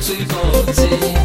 最后记。